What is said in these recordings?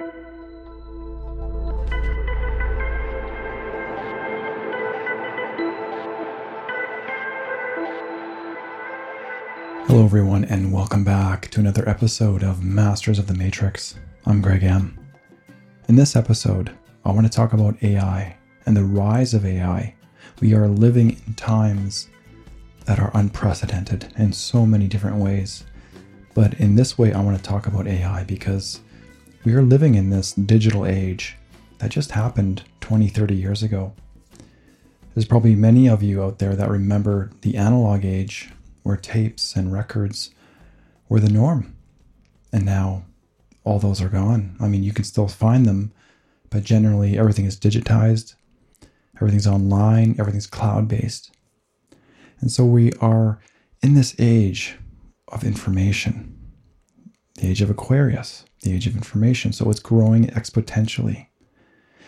Hello, everyone, and welcome back to another episode of Masters of the Matrix. I'm Greg M. In this episode, I want to talk about AI and the rise of AI. We are living in times that are unprecedented in so many different ways. But in this way, I want to talk about AI because we are living in this digital age that just happened 20, 30 years ago. There's probably many of you out there that remember the analog age where tapes and records were the norm. And now all those are gone. I mean, you can still find them, but generally everything is digitized, everything's online, everything's cloud based. And so we are in this age of information, the age of Aquarius, the age of information. So it's growing exponentially.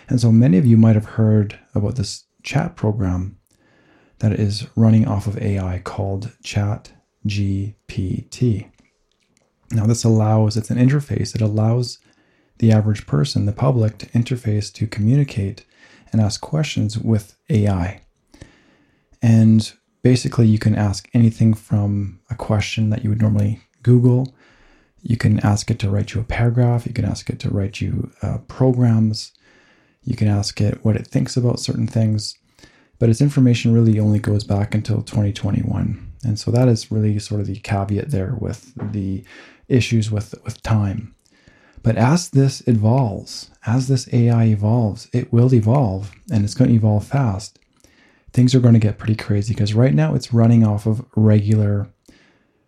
And so many of you might have heard about this chat program that is running off of AI called Chat GPT. Now, this allows, it's an interface, it allows the average person, the public, to interface to communicate and ask questions with AI. And basically, you can ask anything from a question that you would normally Google. You can ask it to write you a paragraph. You can ask it to write you uh, programs. You can ask it what it thinks about certain things but its information really only goes back until 2021. And so that is really sort of the caveat there with the issues with, with time. But as this evolves, as this AI evolves, it will evolve and it's going to evolve fast. Things are going to get pretty crazy because right now it's running off of regular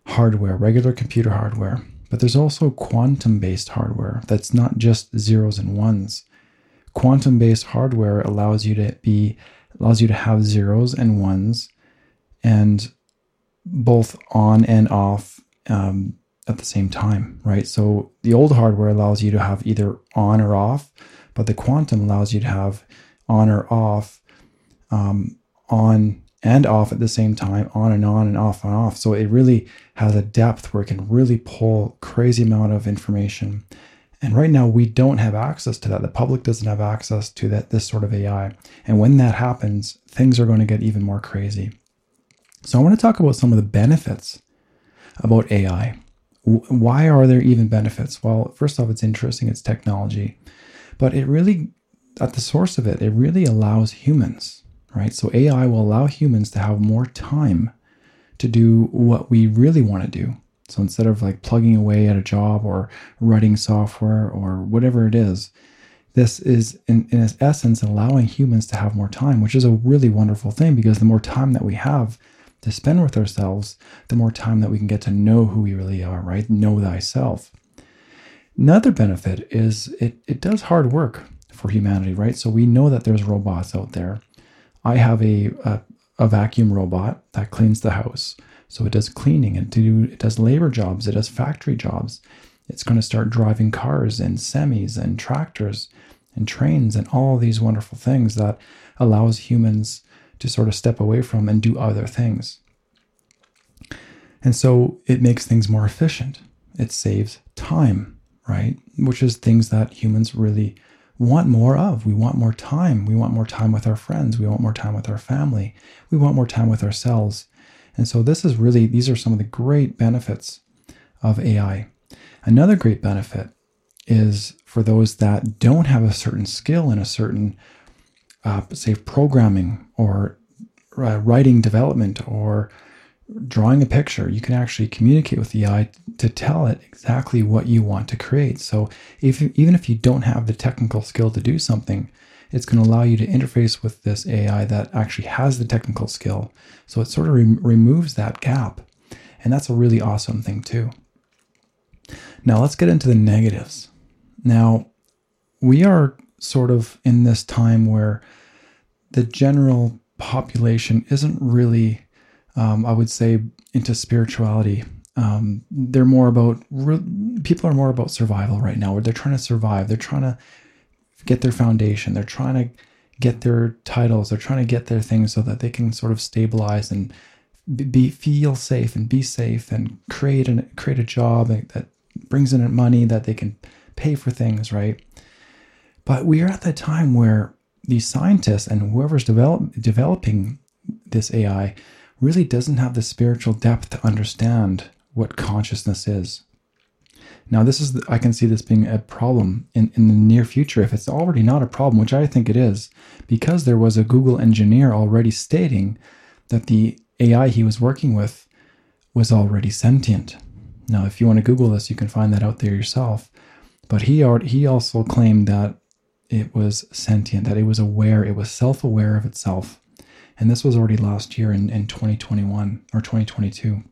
hardware, regular computer hardware. But there's also quantum based hardware that's not just zeros and ones. Quantum based hardware allows you to be allows you to have zeros and ones and both on and off um, at the same time, right? So the old hardware allows you to have either on or off, but the quantum allows you to have on or off, um, on and off at the same time, on and on and off and off. So it really has a depth where it can really pull crazy amount of information and right now, we don't have access to that. The public doesn't have access to that this sort of AI. And when that happens, things are going to get even more crazy. So I want to talk about some of the benefits about AI. Why are there even benefits? Well, first off, it's interesting, it's technology, but it really, at the source of it, it really allows humans, right? So AI will allow humans to have more time to do what we really want to do. So instead of like plugging away at a job or writing software or whatever it is, this is in, in its essence allowing humans to have more time, which is a really wonderful thing because the more time that we have to spend with ourselves, the more time that we can get to know who we really are, right? Know thyself. Another benefit is it, it does hard work for humanity, right? So we know that there's robots out there. I have a, a, a vacuum robot that cleans the house. So it does cleaning, it, do, it does labor jobs, it does factory jobs. It's going to start driving cars and semis and tractors and trains and all these wonderful things that allows humans to sort of step away from and do other things. And so it makes things more efficient. It saves time, right? Which is things that humans really want more of. We want more time. We want more time with our friends. We want more time with our family. We want more time with ourselves. And so this is really, these are some of the great benefits of AI. Another great benefit is for those that don't have a certain skill in a certain, uh, say, programming or uh, writing development or drawing a picture, you can actually communicate with the AI to tell it exactly what you want to create. So if even if you don't have the technical skill to do something, it's going to allow you to interface with this AI that actually has the technical skill. So it sort of re- removes that gap. And that's a really awesome thing, too. Now, let's get into the negatives. Now, we are sort of in this time where the general population isn't really, um, I would say, into spirituality. Um, they're more about, re- people are more about survival right now, where they're trying to survive. They're trying to get their foundation. They're trying to get their titles. They're trying to get their things so that they can sort of stabilize and be feel safe and be safe and create and create a job that brings in money that they can pay for things, right? But we are at that time where these scientists and whoever's develop, developing this AI really doesn't have the spiritual depth to understand what consciousness is. Now, this is, I can see this being a problem in, in the near future if it's already not a problem, which I think it is, because there was a Google engineer already stating that the AI he was working with was already sentient. Now, if you want to Google this, you can find that out there yourself. But he, already, he also claimed that it was sentient, that it was aware, it was self aware of itself. And this was already last year in, in 2021 or 2022.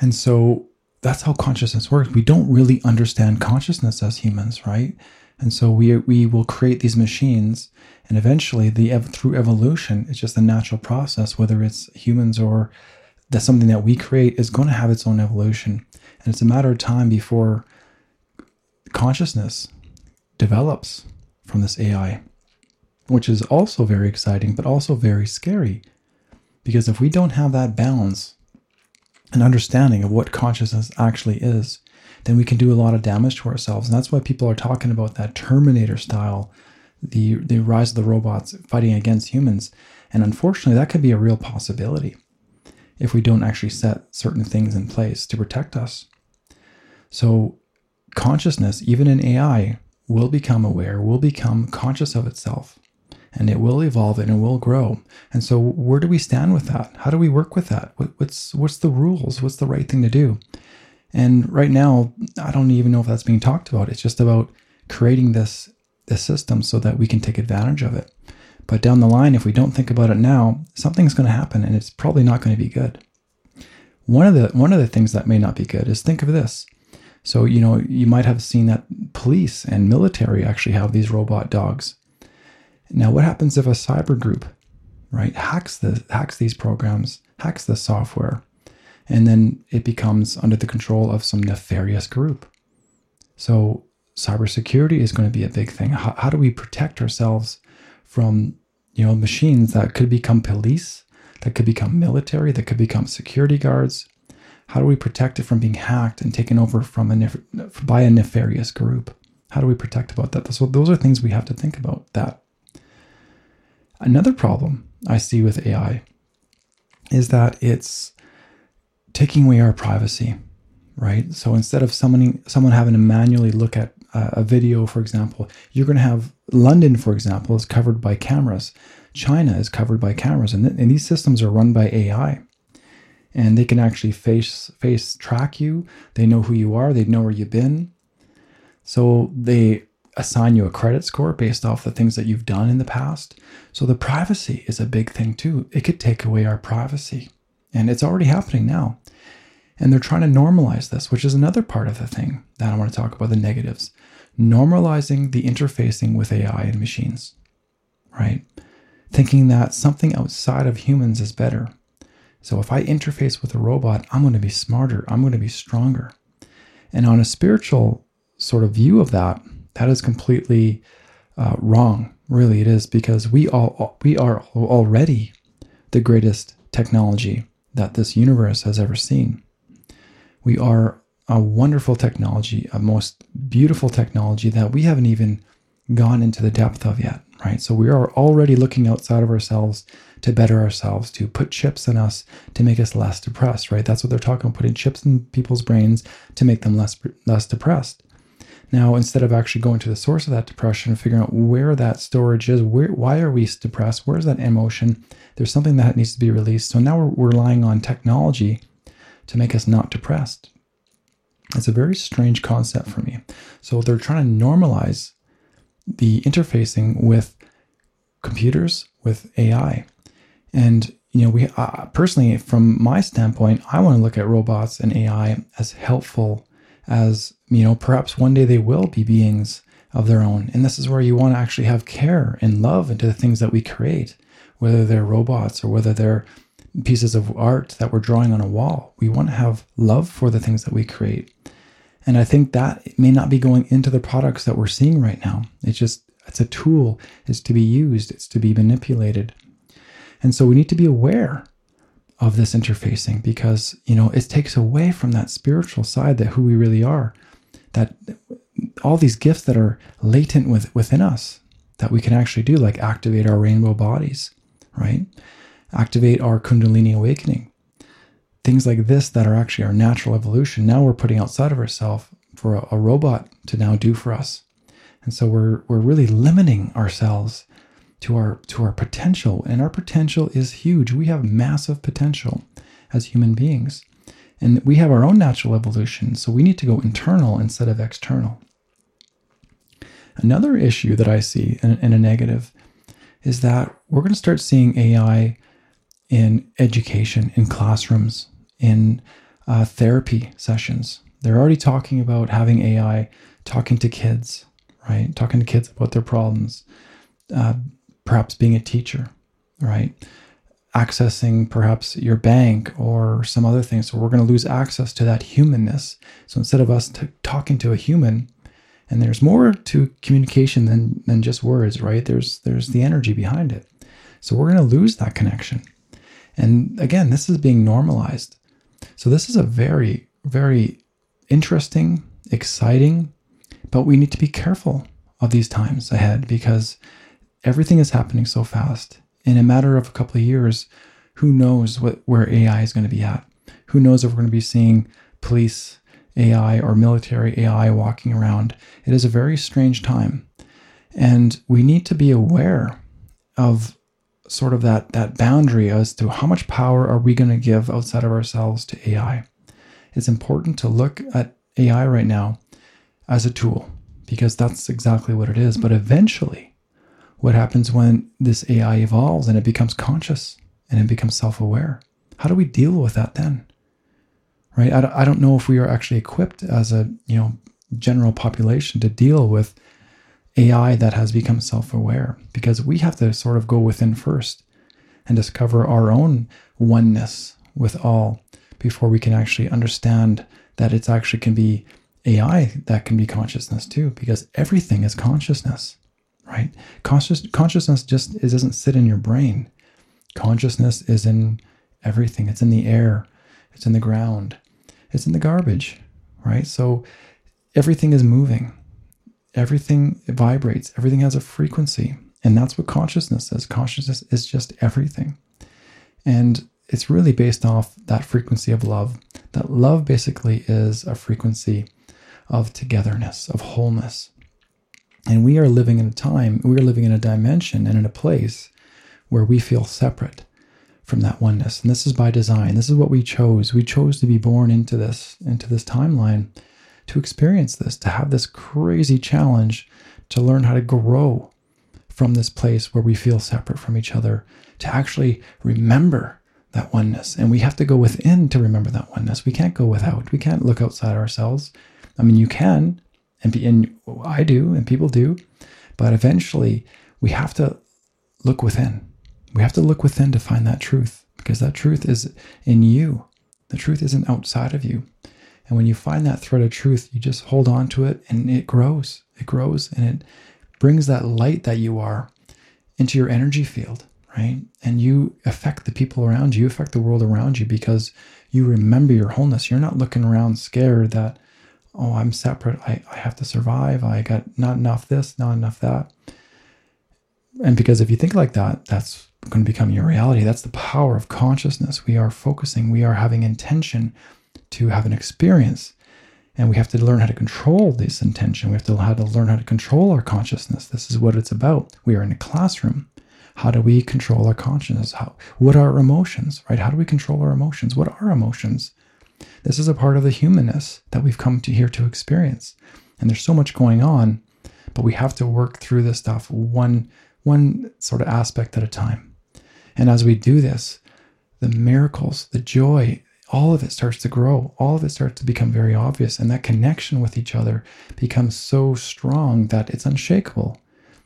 And so that's how consciousness works. We don't really understand consciousness as humans, right? And so we we will create these machines, and eventually, the through evolution, it's just a natural process. Whether it's humans or that's something that we create is going to have its own evolution, and it's a matter of time before consciousness develops from this AI, which is also very exciting, but also very scary, because if we don't have that balance an understanding of what consciousness actually is, then we can do a lot of damage to ourselves. And that's why people are talking about that Terminator style, the, the rise of the robots fighting against humans. And unfortunately, that could be a real possibility if we don't actually set certain things in place to protect us. So, consciousness, even in AI, will become aware, will become conscious of itself and it will evolve and it will grow. And so, where do we stand with that? How do we work with that? What's what's the rules? What's the right thing to do? And right now, I don't even know if that's being talked about. It's just about creating this this system so that we can take advantage of it. But down the line, if we don't think about it now, something's going to happen, and it's probably not going to be good. One of the one of the things that may not be good is think of this. So you know you might have seen that police and military actually have these robot dogs now, what happens if a cyber group, right, hacks the hacks these programs, hacks the software, and then it becomes under the control of some nefarious group? So, cybersecurity is going to be a big thing. How, how do we protect ourselves from, you know, machines that could become police, that could become military, that could become security guards? How do we protect it from being hacked and taken over from a nef- by a nefarious group? How do we protect about that? So those are things we have to think about. That Another problem I see with AI is that it's taking away our privacy, right? So instead of someone someone having to manually look at uh, a video, for example, you're going to have London, for example, is covered by cameras. China is covered by cameras, and, th- and these systems are run by AI, and they can actually face face track you. They know who you are. They know where you've been. So they assign you a credit score based off the things that you've done in the past. So the privacy is a big thing too. It could take away our privacy. And it's already happening now. And they're trying to normalize this, which is another part of the thing that I want to talk about the negatives. Normalizing the interfacing with AI and machines, right? Thinking that something outside of humans is better. So if I interface with a robot, I'm going to be smarter, I'm going to be stronger. And on a spiritual sort of view of that, that is completely uh, wrong. Really, it is because we all we are already the greatest technology that this universe has ever seen. We are a wonderful technology, a most beautiful technology that we haven't even gone into the depth of yet, right? So we are already looking outside of ourselves to better ourselves, to put chips in us to make us less depressed, right? That's what they're talking about, putting chips in people's brains to make them less less depressed. Now, instead of actually going to the source of that depression, figuring out where that storage is, where, why are we depressed? Where's that emotion? There's something that needs to be released. So now we're, relying on technology to make us not depressed. It's a very strange concept for me. So they're trying to normalize the interfacing with computers, with AI. And you know, we uh, personally, from my standpoint, I want to look at robots and AI as helpful as you know perhaps one day they will be beings of their own. And this is where you want to actually have care and love into the things that we create whether they're robots or whether they're pieces of art that we're drawing on a wall. We want to have love for the things that we create. And i think that may not be going into the products that we're seeing right now. It's just it's a tool. It's to be used. It's to be manipulated. And so we need to be aware of this interfacing because you know it takes away from that spiritual side that who we really are that all these gifts that are latent with, within us that we can actually do, like activate our rainbow bodies, right? Activate our Kundalini awakening. Things like this that are actually our natural evolution. Now we're putting outside of ourselves for a, a robot to now do for us. And so we're we're really limiting ourselves to our to our potential. And our potential is huge. We have massive potential as human beings. And we have our own natural evolution. So we need to go internal instead of external. Another issue that I see in, in a negative is that we're going to start seeing AI in education, in classrooms, in uh, therapy sessions. They're already talking about having AI talking to kids, right? Talking to kids about their problems, uh, perhaps being a teacher, right? Accessing perhaps your bank or some other thing. So we're going to lose access to that humanness. So instead of us t- talking to a human, and there's more to communication than than just words, right? There's there's the energy behind it. So we're going to lose that connection. And again, this is being normalized. So this is a very very interesting, exciting, but we need to be careful of these times ahead because everything is happening so fast. In a matter of a couple of years, who knows what where AI is going to be at? Who knows if we're going to be seeing police AI or military AI walking around. It is a very strange time. And we need to be aware of sort of that, that boundary as to how much power are we going to give outside of ourselves to AI. It's important to look at AI right now as a tool because that's exactly what it is. But eventually, what happens when this AI evolves and it becomes conscious and it becomes self aware? How do we deal with that then? right? I, I don't know if we are actually equipped as a you know general population to deal with AI that has become self-aware because we have to sort of go within first and discover our own oneness with all before we can actually understand that it's actually can be AI that can be consciousness too because everything is consciousness right conscious consciousness just it doesn't sit in your brain consciousness is in everything it's in the air it's in the ground, it's in the garbage, right? So everything is moving, everything vibrates, everything has a frequency. And that's what consciousness is. Consciousness is just everything. And it's really based off that frequency of love. That love basically is a frequency of togetherness, of wholeness. And we are living in a time, we are living in a dimension and in a place where we feel separate from that oneness. And this is by design. This is what we chose. We chose to be born into this, into this timeline, to experience this, to have this crazy challenge, to learn how to grow from this place where we feel separate from each other, to actually remember that oneness. And we have to go within to remember that oneness. We can't go without. We can't look outside ourselves. I mean, you can, and, and I do, and people do, but eventually we have to look within we have to look within to find that truth because that truth is in you. The truth isn't outside of you. And when you find that thread of truth, you just hold on to it and it grows. It grows and it brings that light that you are into your energy field, right? And you affect the people around you, you affect the world around you because you remember your wholeness. You're not looking around scared that, oh, I'm separate. I, I have to survive. I got not enough this, not enough that. And because if you think like that, that's going to become your reality. That's the power of consciousness. We are focusing, we are having intention to have an experience. And we have to learn how to control this intention. We have to how to learn how to control our consciousness. This is what it's about. We are in a classroom. How do we control our consciousness? How, what are our emotions, right? How do we control our emotions? What are emotions? This is a part of the humanness that we've come to here to experience. And there's so much going on, but we have to work through this stuff one one sort of aspect at a time. And as we do this, the miracles, the joy, all of it starts to grow. All of it starts to become very obvious. And that connection with each other becomes so strong that it's unshakable,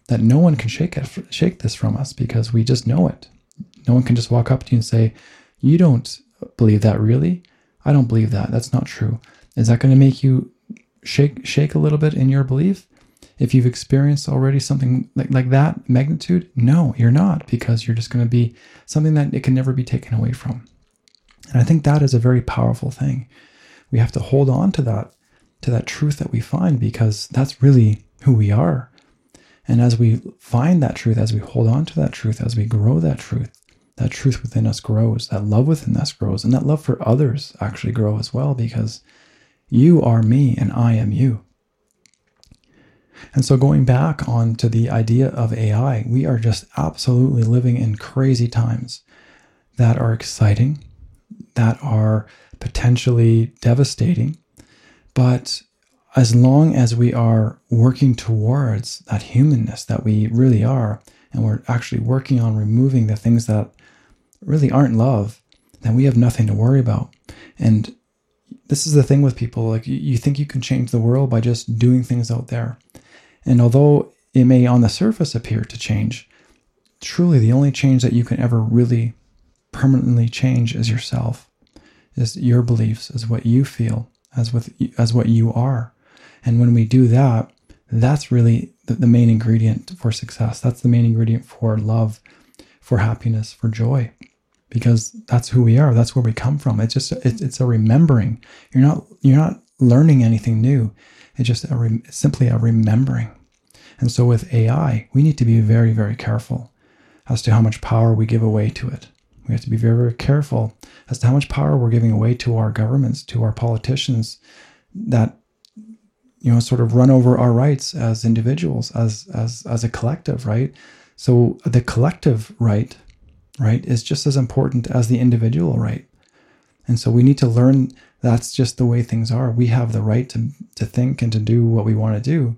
that no one can shake it, shake this from us because we just know it. No one can just walk up to you and say, You don't believe that, really? I don't believe that. That's not true. Is that going to make you shake shake a little bit in your belief? if you've experienced already something like, like that magnitude, no, you're not, because you're just going to be something that it can never be taken away from. And I think that is a very powerful thing. We have to hold on to that to that truth that we find because that's really who we are. And as we find that truth, as we hold on to that truth, as we grow that truth, that truth within us grows, that love within us grows, and that love for others actually grow as well because you are me and I am you. And so going back on to the idea of AI, we are just absolutely living in crazy times that are exciting, that are potentially devastating. But as long as we are working towards that humanness that we really are, and we're actually working on removing the things that really aren't love, then we have nothing to worry about. And this is the thing with people like you think you can change the world by just doing things out there. And although it may on the surface appear to change, truly the only change that you can ever really permanently change is yourself, is your beliefs, is what you feel, as with as what you are. And when we do that, that's really the, the main ingredient for success. That's the main ingredient for love, for happiness, for joy because that's who we are. That's where we come from. It's just it's, it's a remembering. You're not you're not learning anything new. It's just a re, simply a remembering. And so with AI, we need to be very very careful as to how much power we give away to it. We have to be very very careful as to how much power we're giving away to our governments, to our politicians, that you know sort of run over our rights as individuals, as as as a collective, right? So the collective right right, is just as important as the individual right. And so we need to learn that's just the way things are. We have the right to, to think and to do what we want to do.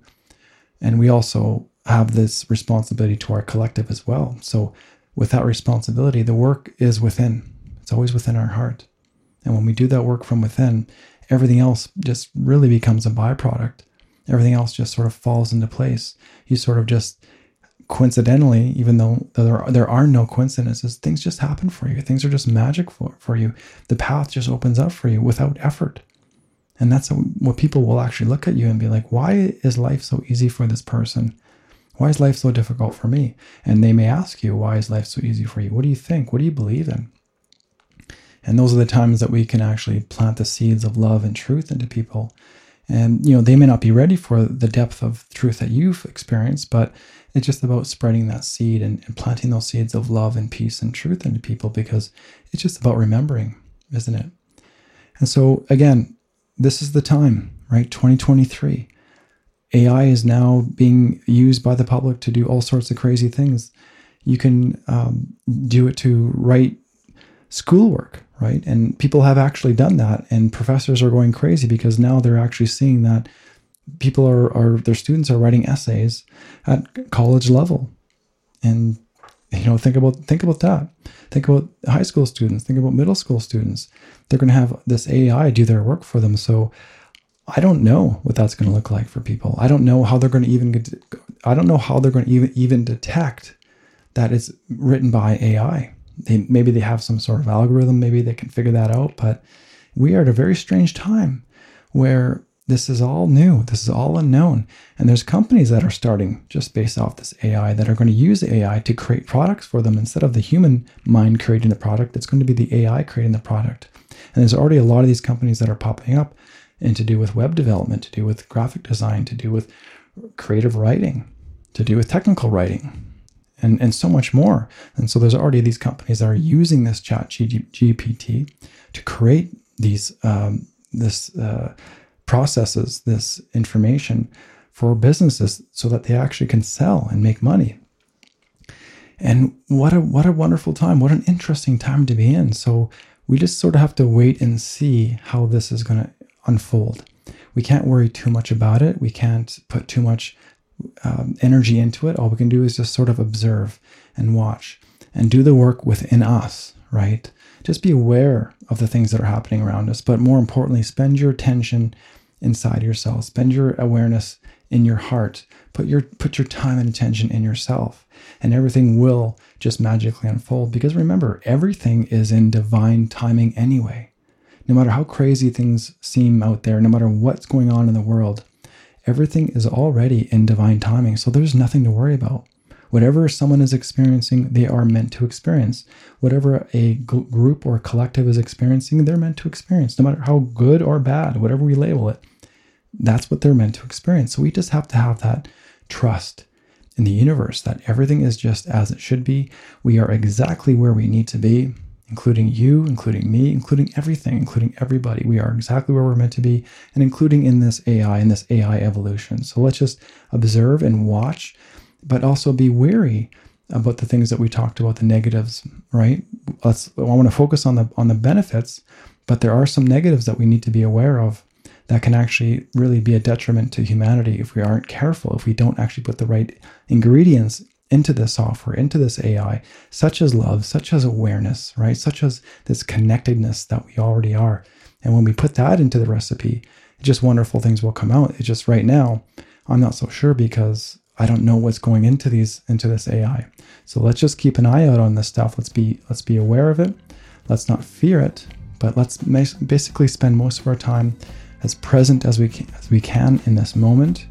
And we also have this responsibility to our collective as well. So with that responsibility, the work is within. It's always within our heart. And when we do that work from within, everything else just really becomes a byproduct. Everything else just sort of falls into place. You sort of just coincidentally, even though there are, there are no coincidences, things just happen for you. Things are just magic for, for you. The path just opens up for you without effort. And that's what people will actually look at you and be like, why is life so easy for this person? Why is life so difficult for me? And they may ask you, why is life so easy for you? What do you think? What do you believe in? And those are the times that we can actually plant the seeds of love and truth into people. And, you know, they may not be ready for the depth of truth that you've experienced, but it's just about spreading that seed and, and planting those seeds of love and peace and truth into people because it's just about remembering, isn't it? And so, again, this is the time, right? 2023. AI is now being used by the public to do all sorts of crazy things. You can um, do it to write schoolwork, right? And people have actually done that, and professors are going crazy because now they're actually seeing that people are, are their students are writing essays at college level. And you know think about think about that. Think about high school students. Think about middle school students. They're going to have this ai do their work for them. So i don't know what that's going to look like for people. I don't know how they're going to even get i don't know how they're going to even even detect that it's written by ai they maybe they have some sort of algorithm maybe they can figure that out but we are at a very strange time where this is all new. This is all unknown. And there's companies that are starting just based off this AI that are going to use AI to create products for them instead of the human mind creating the product. It's going to be the AI creating the product. And there's already a lot of these companies that are popping up and to do with web development, to do with graphic design, to do with creative writing, to do with technical writing, and, and so much more. And so there's already these companies that are using this chat GPT to create these um, this uh, processes this information for businesses so that they actually can sell and make money. And what a what a wonderful time, what an interesting time to be in. So we just sort of have to wait and see how this is going to unfold. We can't worry too much about it. We can't put too much um, energy into it. All we can do is just sort of observe and watch and do the work within us, right? Just be aware of the things that are happening around us, but more importantly, spend your attention inside yourself. Spend your awareness in your heart. Put your put your time and attention in yourself, and everything will just magically unfold. Because remember, everything is in divine timing anyway. No matter how crazy things seem out there, no matter what's going on in the world, everything is already in divine timing. So there's nothing to worry about. Whatever someone is experiencing, they are meant to experience. Whatever a group or collective is experiencing, they're meant to experience, no matter how good or bad, whatever we label it. that's what they're meant to experience. So we just have to have that trust in the universe that everything is just as it should be. We are exactly where we need to be, including you, including me, including everything, including everybody. We are exactly where we're meant to be, and including in this AI, in this AI evolution. So let's just observe and watch, but also be wary about the things that we talked about, the negatives, right? Let's I want to focus on the on the benefits, but there are some negatives that we need to be aware of that can actually really be a detriment to humanity if we aren't careful, if we don't actually put the right ingredients into this software, into this AI, such as love, such as awareness, right? Such as this connectedness that we already are. And when we put that into the recipe, just wonderful things will come out. It's just right now, I'm not so sure because I don't know what's going into these into this AI. So let's just keep an eye out on this stuff. Let's be let's be aware of it. Let's not fear it, but let's basically spend most of our time as present as we can, as we can in this moment.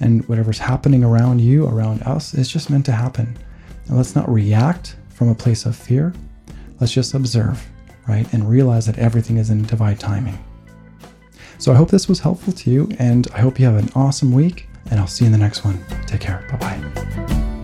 And whatever's happening around you, around us, is just meant to happen. And let's not react from a place of fear. Let's just observe, right? And realize that everything is in divine timing. So I hope this was helpful to you, and I hope you have an awesome week, and I'll see you in the next one. Take care. Bye bye.